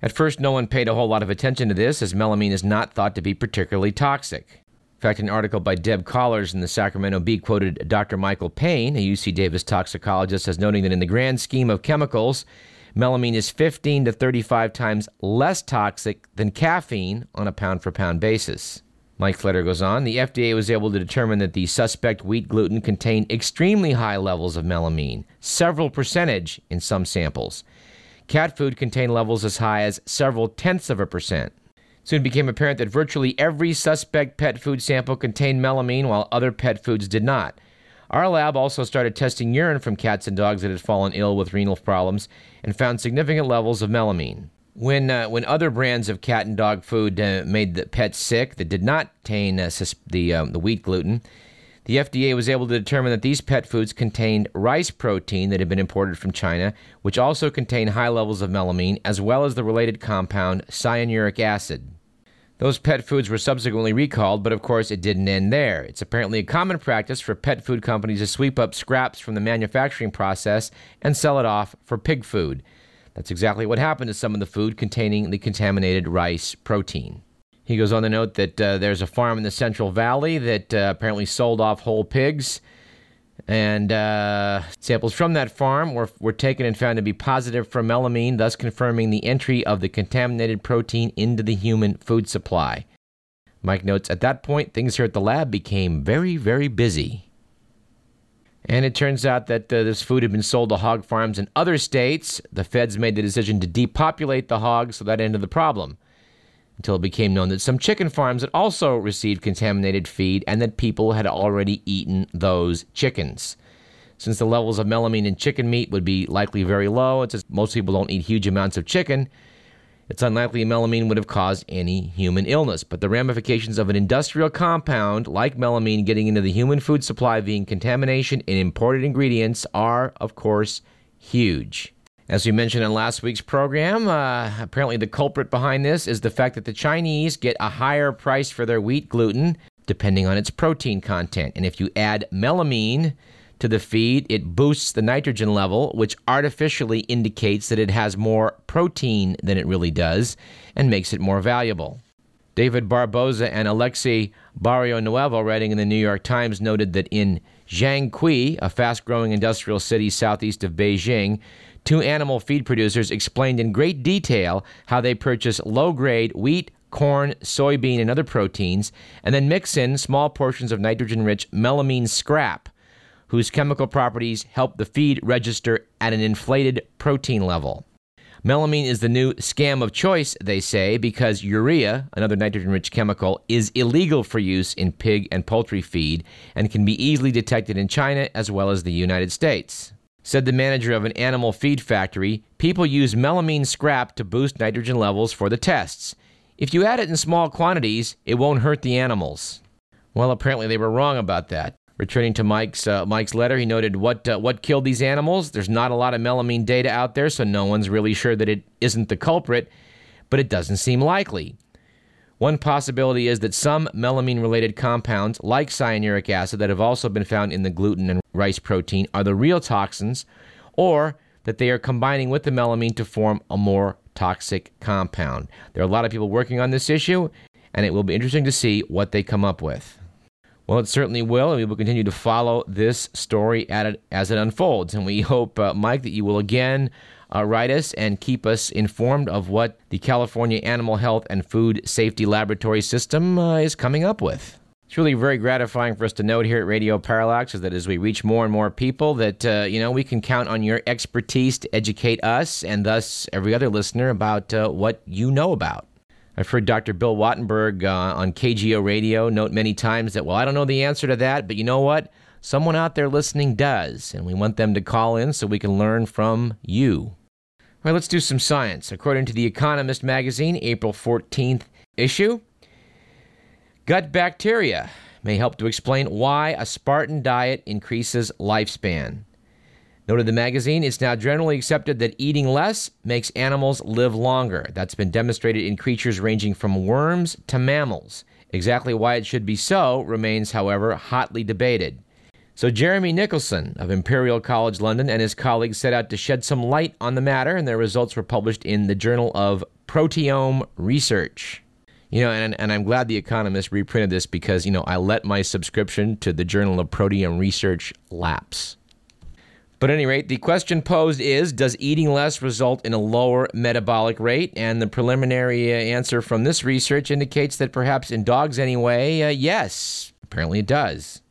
At first, no one paid a whole lot of attention to this, as melamine is not thought to be particularly toxic. In fact, an article by Deb Kollars in the Sacramento Bee quoted Dr. Michael Payne, a UC Davis toxicologist, as noting that in the grand scheme of chemicals, melamine is 15 to 35 times less toxic than caffeine on a pound for pound basis. Mike Fletter goes on the FDA was able to determine that the suspect wheat gluten contained extremely high levels of melamine, several percentage in some samples. Cat food contained levels as high as several tenths of a percent. Soon became apparent that virtually every suspect pet food sample contained melamine, while other pet foods did not. Our lab also started testing urine from cats and dogs that had fallen ill with renal problems and found significant levels of melamine. When, uh, when other brands of cat and dog food uh, made the pets sick that did not contain uh, sus- the, um, the wheat gluten, the FDA was able to determine that these pet foods contained rice protein that had been imported from China, which also contained high levels of melamine, as well as the related compound cyanuric acid. Those pet foods were subsequently recalled, but of course it didn't end there. It's apparently a common practice for pet food companies to sweep up scraps from the manufacturing process and sell it off for pig food. That's exactly what happened to some of the food containing the contaminated rice protein. He goes on to note that uh, there's a farm in the Central Valley that uh, apparently sold off whole pigs. And uh, samples from that farm were, were taken and found to be positive for melamine, thus confirming the entry of the contaminated protein into the human food supply. Mike notes at that point, things here at the lab became very, very busy. And it turns out that uh, this food had been sold to hog farms in other states. The feds made the decision to depopulate the hogs, so that ended the problem until it became known that some chicken farms had also received contaminated feed and that people had already eaten those chickens. Since the levels of melamine in chicken meat would be likely very low, and since most people don't eat huge amounts of chicken, it's unlikely melamine would have caused any human illness. But the ramifications of an industrial compound like melamine getting into the human food supply via contamination in imported ingredients are, of course, huge. As we mentioned in last week's program, uh, apparently the culprit behind this is the fact that the Chinese get a higher price for their wheat gluten depending on its protein content. And if you add melamine to the feed, it boosts the nitrogen level, which artificially indicates that it has more protein than it really does and makes it more valuable. David Barboza and Alexei Barrionuevo, writing in the New York Times, noted that in Jiangqi, a fast growing industrial city southeast of Beijing, two animal feed producers explained in great detail how they purchase low grade wheat, corn, soybean, and other proteins, and then mix in small portions of nitrogen rich melamine scrap, whose chemical properties help the feed register at an inflated protein level. Melamine is the new scam of choice, they say, because urea, another nitrogen rich chemical, is illegal for use in pig and poultry feed and can be easily detected in China as well as the United States. Said the manager of an animal feed factory, people use melamine scrap to boost nitrogen levels for the tests. If you add it in small quantities, it won't hurt the animals. Well, apparently they were wrong about that. Returning to Mike's uh, Mike's letter, he noted what uh, what killed these animals. There's not a lot of melamine data out there, so no one's really sure that it isn't the culprit, but it doesn't seem likely. One possibility is that some melamine related compounds, like cyanuric acid, that have also been found in the gluten and rice protein, are the real toxins, or that they are combining with the melamine to form a more toxic compound. There are a lot of people working on this issue, and it will be interesting to see what they come up with. Well, it certainly will, and we will continue to follow this story it as it unfolds. And we hope, uh, Mike, that you will again uh, write us and keep us informed of what the California Animal Health and Food Safety Laboratory System uh, is coming up with. It's really very gratifying for us to note here at Radio Parallax is that as we reach more and more people, that uh, you know we can count on your expertise to educate us and thus every other listener about uh, what you know about. I've heard Dr. Bill Wattenberg uh, on KGO radio note many times that, well, I don't know the answer to that, but you know what? Someone out there listening does, and we want them to call in so we can learn from you. Right, let's do some science. According to The Economist magazine, April 14th issue, gut bacteria may help to explain why a Spartan diet increases lifespan. Noted the magazine, it's now generally accepted that eating less makes animals live longer. That's been demonstrated in creatures ranging from worms to mammals. Exactly why it should be so remains, however, hotly debated. So, Jeremy Nicholson of Imperial College London and his colleagues set out to shed some light on the matter, and their results were published in the Journal of Proteome Research. You know, and, and I'm glad The Economist reprinted this because, you know, I let my subscription to the Journal of Proteome Research lapse. But at any rate, the question posed is Does eating less result in a lower metabolic rate? And the preliminary uh, answer from this research indicates that perhaps in dogs anyway, uh, yes, apparently it does.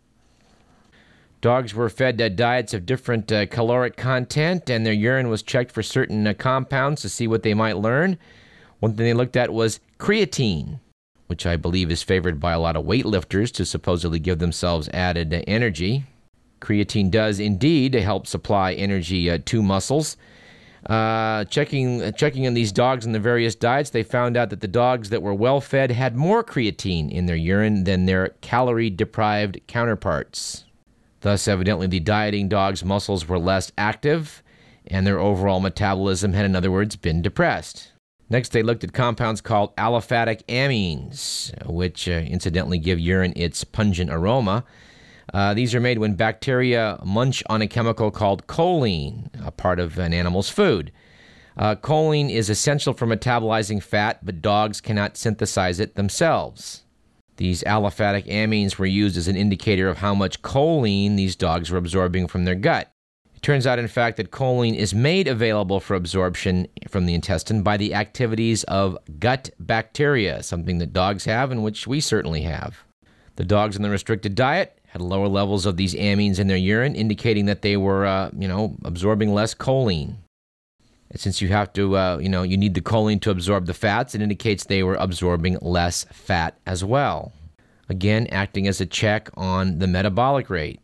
Dogs were fed uh, diets of different uh, caloric content, and their urine was checked for certain uh, compounds to see what they might learn. One thing they looked at was creatine, which I believe is favored by a lot of weightlifters to supposedly give themselves added uh, energy. Creatine does indeed help supply energy uh, to muscles. Uh, checking checking on these dogs and the various diets, they found out that the dogs that were well fed had more creatine in their urine than their calorie deprived counterparts. Thus, evidently, the dieting dogs' muscles were less active, and their overall metabolism had, in other words, been depressed. Next, they looked at compounds called aliphatic amines, which uh, incidentally give urine its pungent aroma. Uh, these are made when bacteria munch on a chemical called choline, a part of an animal's food. Uh, choline is essential for metabolizing fat, but dogs cannot synthesize it themselves. These aliphatic amines were used as an indicator of how much choline these dogs were absorbing from their gut. It turns out, in fact, that choline is made available for absorption from the intestine by the activities of gut bacteria, something that dogs have and which we certainly have. The dogs on the restricted diet had lower levels of these amines in their urine, indicating that they were, uh, you know, absorbing less choline. Since you have to, uh, you know, you need the choline to absorb the fats, it indicates they were absorbing less fat as well. Again, acting as a check on the metabolic rate.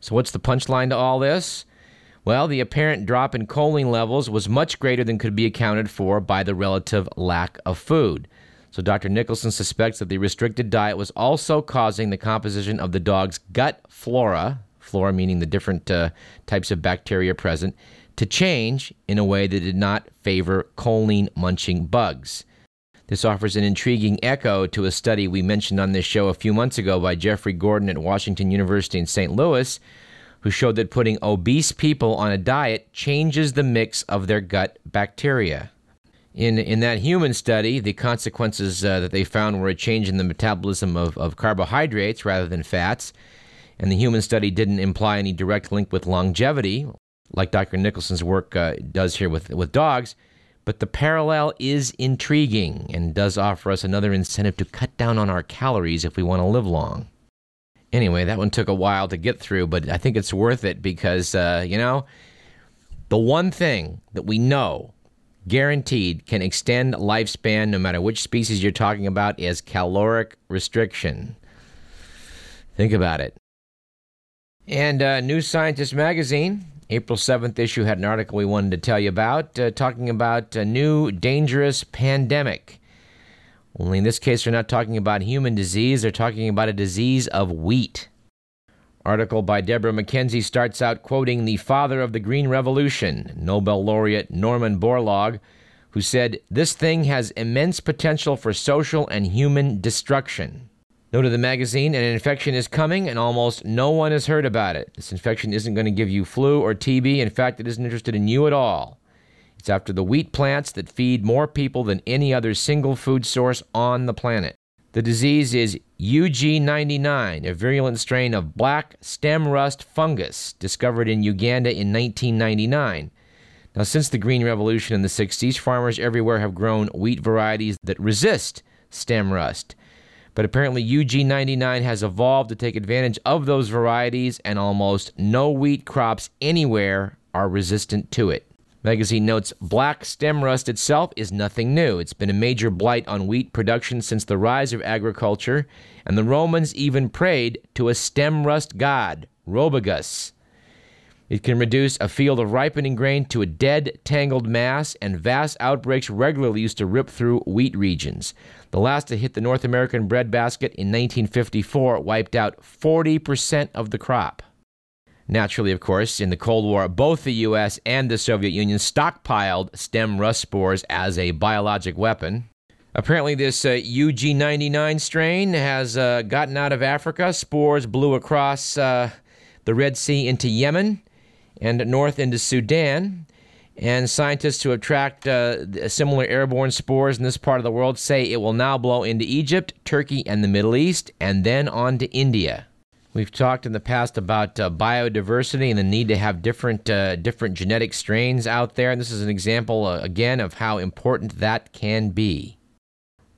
So, what's the punchline to all this? Well, the apparent drop in choline levels was much greater than could be accounted for by the relative lack of food. So, Dr. Nicholson suspects that the restricted diet was also causing the composition of the dog's gut flora, flora meaning the different uh, types of bacteria present, to change in a way that did not favor choline munching bugs. This offers an intriguing echo to a study we mentioned on this show a few months ago by Jeffrey Gordon at Washington University in St. Louis, who showed that putting obese people on a diet changes the mix of their gut bacteria. In, in that human study, the consequences uh, that they found were a change in the metabolism of, of carbohydrates rather than fats, and the human study didn't imply any direct link with longevity, like Dr. Nicholson's work uh, does here with, with dogs. But the parallel is intriguing and does offer us another incentive to cut down on our calories if we want to live long. Anyway, that one took a while to get through, but I think it's worth it because, uh, you know, the one thing that we know guaranteed can extend lifespan no matter which species you're talking about is caloric restriction. Think about it. And uh, New Scientist magazine, April 7th issue, had an article we wanted to tell you about uh, talking about a new dangerous pandemic. Only in this case, they're not talking about human disease, they're talking about a disease of wheat. Article by Deborah Mackenzie starts out quoting the father of the Green Revolution, Nobel laureate Norman Borlaug, who said, This thing has immense potential for social and human destruction. Note of the magazine, an infection is coming and almost no one has heard about it. This infection isn't going to give you flu or TB. In fact, it isn't interested in you at all. It's after the wheat plants that feed more people than any other single food source on the planet. The disease is UG99, a virulent strain of black stem rust fungus discovered in Uganda in 1999. Now, since the Green Revolution in the 60s, farmers everywhere have grown wheat varieties that resist stem rust. But apparently, UG99 has evolved to take advantage of those varieties, and almost no wheat crops anywhere are resistant to it. Magazine notes black stem rust itself is nothing new. It's been a major blight on wheat production since the rise of agriculture, and the Romans even prayed to a stem rust god, Robigus. It can reduce a field of ripening grain to a dead, tangled mass, and vast outbreaks regularly used to rip through wheat regions. The last to hit the North American breadbasket in 1954 wiped out 40% of the crop. Naturally, of course, in the Cold War, both the U.S. and the Soviet Union stockpiled stem rust spores as a biologic weapon. Apparently, this uh, UG99 strain has uh, gotten out of Africa. Spores blew across uh, the Red Sea into Yemen and north into Sudan. And scientists who have tracked uh, similar airborne spores in this part of the world say it will now blow into Egypt, Turkey, and the Middle East, and then on to India. We've talked in the past about uh, biodiversity and the need to have different uh, different genetic strains out there, and this is an example uh, again of how important that can be.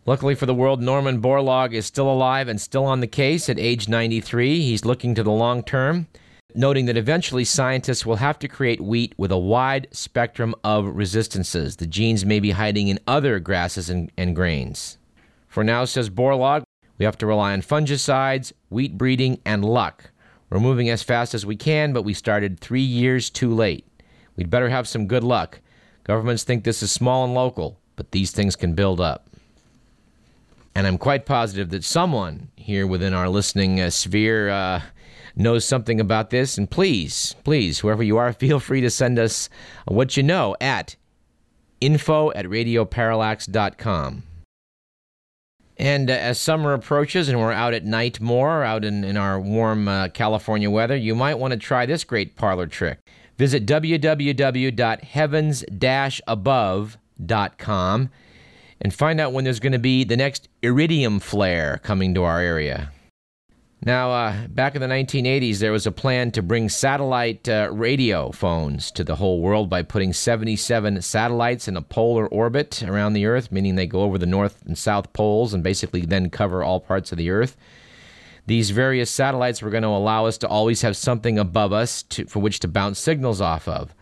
Luckily for the world, Norman Borlaug is still alive and still on the case at age 93. He's looking to the long term, noting that eventually scientists will have to create wheat with a wide spectrum of resistances. The genes may be hiding in other grasses and, and grains. For now, says Borlaug, we have to rely on fungicides, wheat breeding, and luck. We're moving as fast as we can, but we started three years too late. We'd better have some good luck. Governments think this is small and local, but these things can build up. And I'm quite positive that someone here within our listening uh, sphere uh, knows something about this. And please, please, whoever you are, feel free to send us what you know at info at radioparallax.com. And uh, as summer approaches and we're out at night more, out in, in our warm uh, California weather, you might want to try this great parlor trick. Visit www.heavens-above.com and find out when there's going to be the next iridium flare coming to our area. Now, uh, back in the 1980s, there was a plan to bring satellite uh, radio phones to the whole world by putting 77 satellites in a polar orbit around the Earth, meaning they go over the North and South poles and basically then cover all parts of the Earth. These various satellites were going to allow us to always have something above us to, for which to bounce signals off of.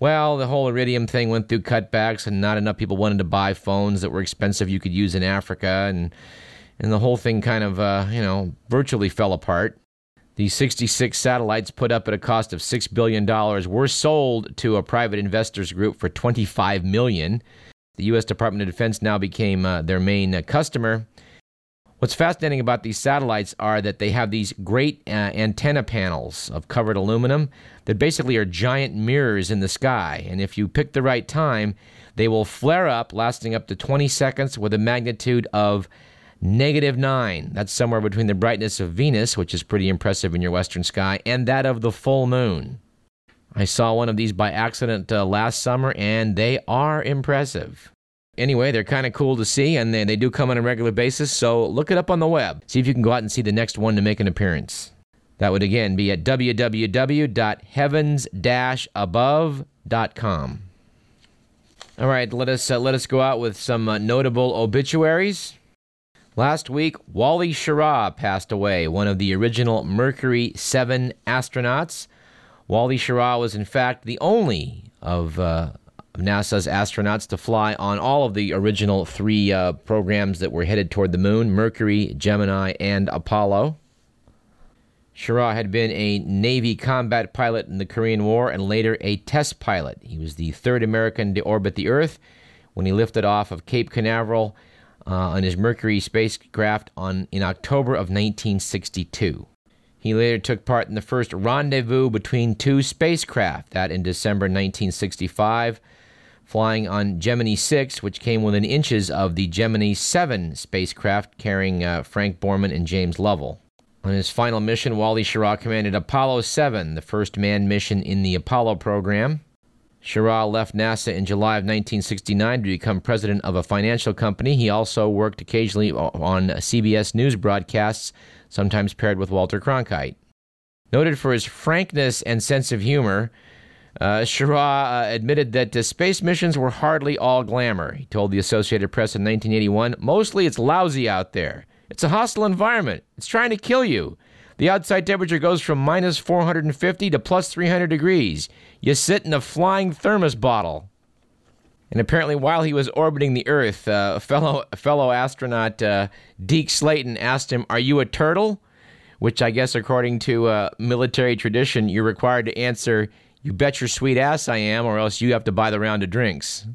Well, the whole iridium thing went through cutbacks, and not enough people wanted to buy phones that were expensive you could use in Africa, and and the whole thing kind of, uh, you know, virtually fell apart. These 66 satellites put up at a cost of $6 billion were sold to a private investors group for 25 million. The U.S. Department of Defense now became uh, their main uh, customer. What's fascinating about these satellites are that they have these great uh, antenna panels of covered aluminum that basically are giant mirrors in the sky. And if you pick the right time, they will flare up, lasting up to 20 seconds with a magnitude of negative 9. That's somewhere between the brightness of Venus, which is pretty impressive in your western sky, and that of the full moon. I saw one of these by accident uh, last summer, and they are impressive. Anyway, they're kind of cool to see, and they, they do come on a regular basis, so look it up on the web. See if you can go out and see the next one to make an appearance. That would again be at www.heavens-above.com. All right, let us uh, let us go out with some uh, notable obituaries. Last week, Wally Schirra passed away, one of the original Mercury 7 astronauts. Wally Schirra was, in fact, the only of, uh, NASA's astronauts to fly on all of the original three uh, programs that were headed toward the moon Mercury, Gemini, and Apollo. Schirra had been a Navy combat pilot in the Korean War and later a test pilot. He was the third American to orbit the Earth when he lifted off of Cape Canaveral on his Mercury spacecraft on, in October of 1962. He later took part in the first rendezvous between two spacecraft, that in December 1965, flying on Gemini 6, which came within inches of the Gemini 7 spacecraft carrying uh, Frank Borman and James Lovell. On his final mission, Wally Schirra commanded Apollo 7, the first manned mission in the Apollo program. Schirra left NASA in July of 1969 to become president of a financial company. He also worked occasionally on CBS News broadcasts, sometimes paired with Walter Cronkite. Noted for his frankness and sense of humor, uh, uh, admitted that uh, space missions were hardly all glamour. He told the Associated Press in 1981 mostly it's lousy out there. It's a hostile environment. It's trying to kill you. The outside temperature goes from minus 450 to plus 300 degrees. You sit in a flying thermos bottle. And apparently, while he was orbiting the Earth, uh, a fellow, a fellow astronaut, uh, Deke Slayton, asked him, Are you a turtle? Which I guess, according to uh, military tradition, you're required to answer, You bet your sweet ass I am, or else you have to buy the round of drinks.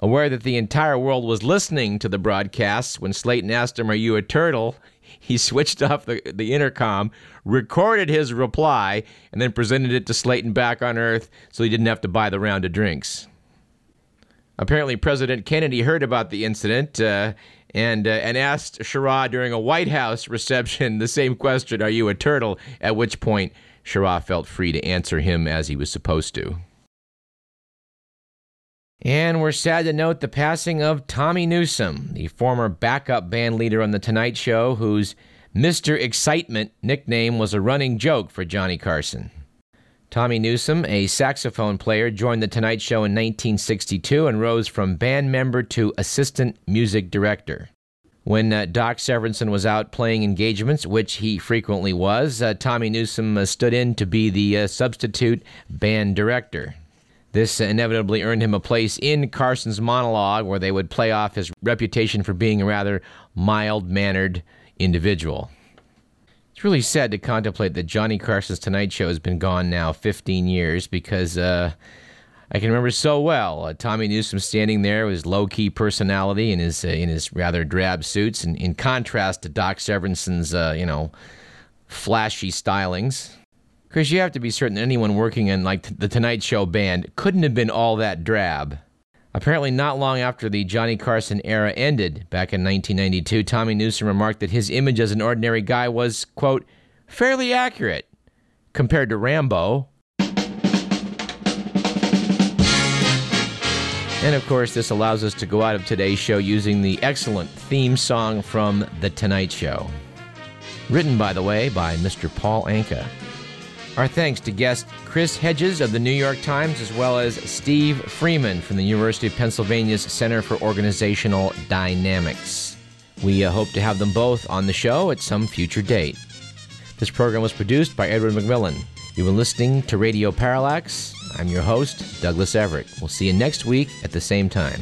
Aware that the entire world was listening to the broadcasts, when Slayton asked him, Are you a turtle? He switched off the, the intercom, recorded his reply, and then presented it to Slayton back on Earth so he didn't have to buy the round of drinks. Apparently, President Kennedy heard about the incident uh, and uh, and asked Schirra during a White House reception the same question: "Are you a turtle?" At which point, Schirra felt free to answer him as he was supposed to. And we're sad to note the passing of Tommy Newsom, the former backup band leader on The Tonight Show, whose Mr. Excitement nickname was a running joke for Johnny Carson. Tommy Newsom, a saxophone player, joined The Tonight Show in 1962 and rose from band member to assistant music director. When uh, Doc Severinsen was out playing engagements, which he frequently was, uh, Tommy Newsom uh, stood in to be the uh, substitute band director. This inevitably earned him a place in Carson's monologue, where they would play off his reputation for being a rather mild mannered individual. It's really sad to contemplate that Johnny Carson's Tonight Show has been gone now 15 years because uh, I can remember so well uh, Tommy Newsom standing there with his low key personality and his, uh, in his rather drab suits, and in contrast to Doc Severinsen's, uh, you know, flashy stylings. Because you have to be certain that anyone working in like the Tonight Show band couldn't have been all that drab. Apparently, not long after the Johnny Carson era ended, back in 1992, Tommy Newsom remarked that his image as an ordinary guy was, quote, fairly accurate compared to Rambo. And of course, this allows us to go out of today's show using the excellent theme song from The Tonight Show. Written, by the way, by Mr. Paul Anka. Our thanks to guest Chris Hedges of the New York Times, as well as Steve Freeman from the University of Pennsylvania's Center for Organizational Dynamics. We uh, hope to have them both on the show at some future date. This program was produced by Edward McMillan. You've been listening to Radio Parallax. I'm your host, Douglas Everett. We'll see you next week at the same time.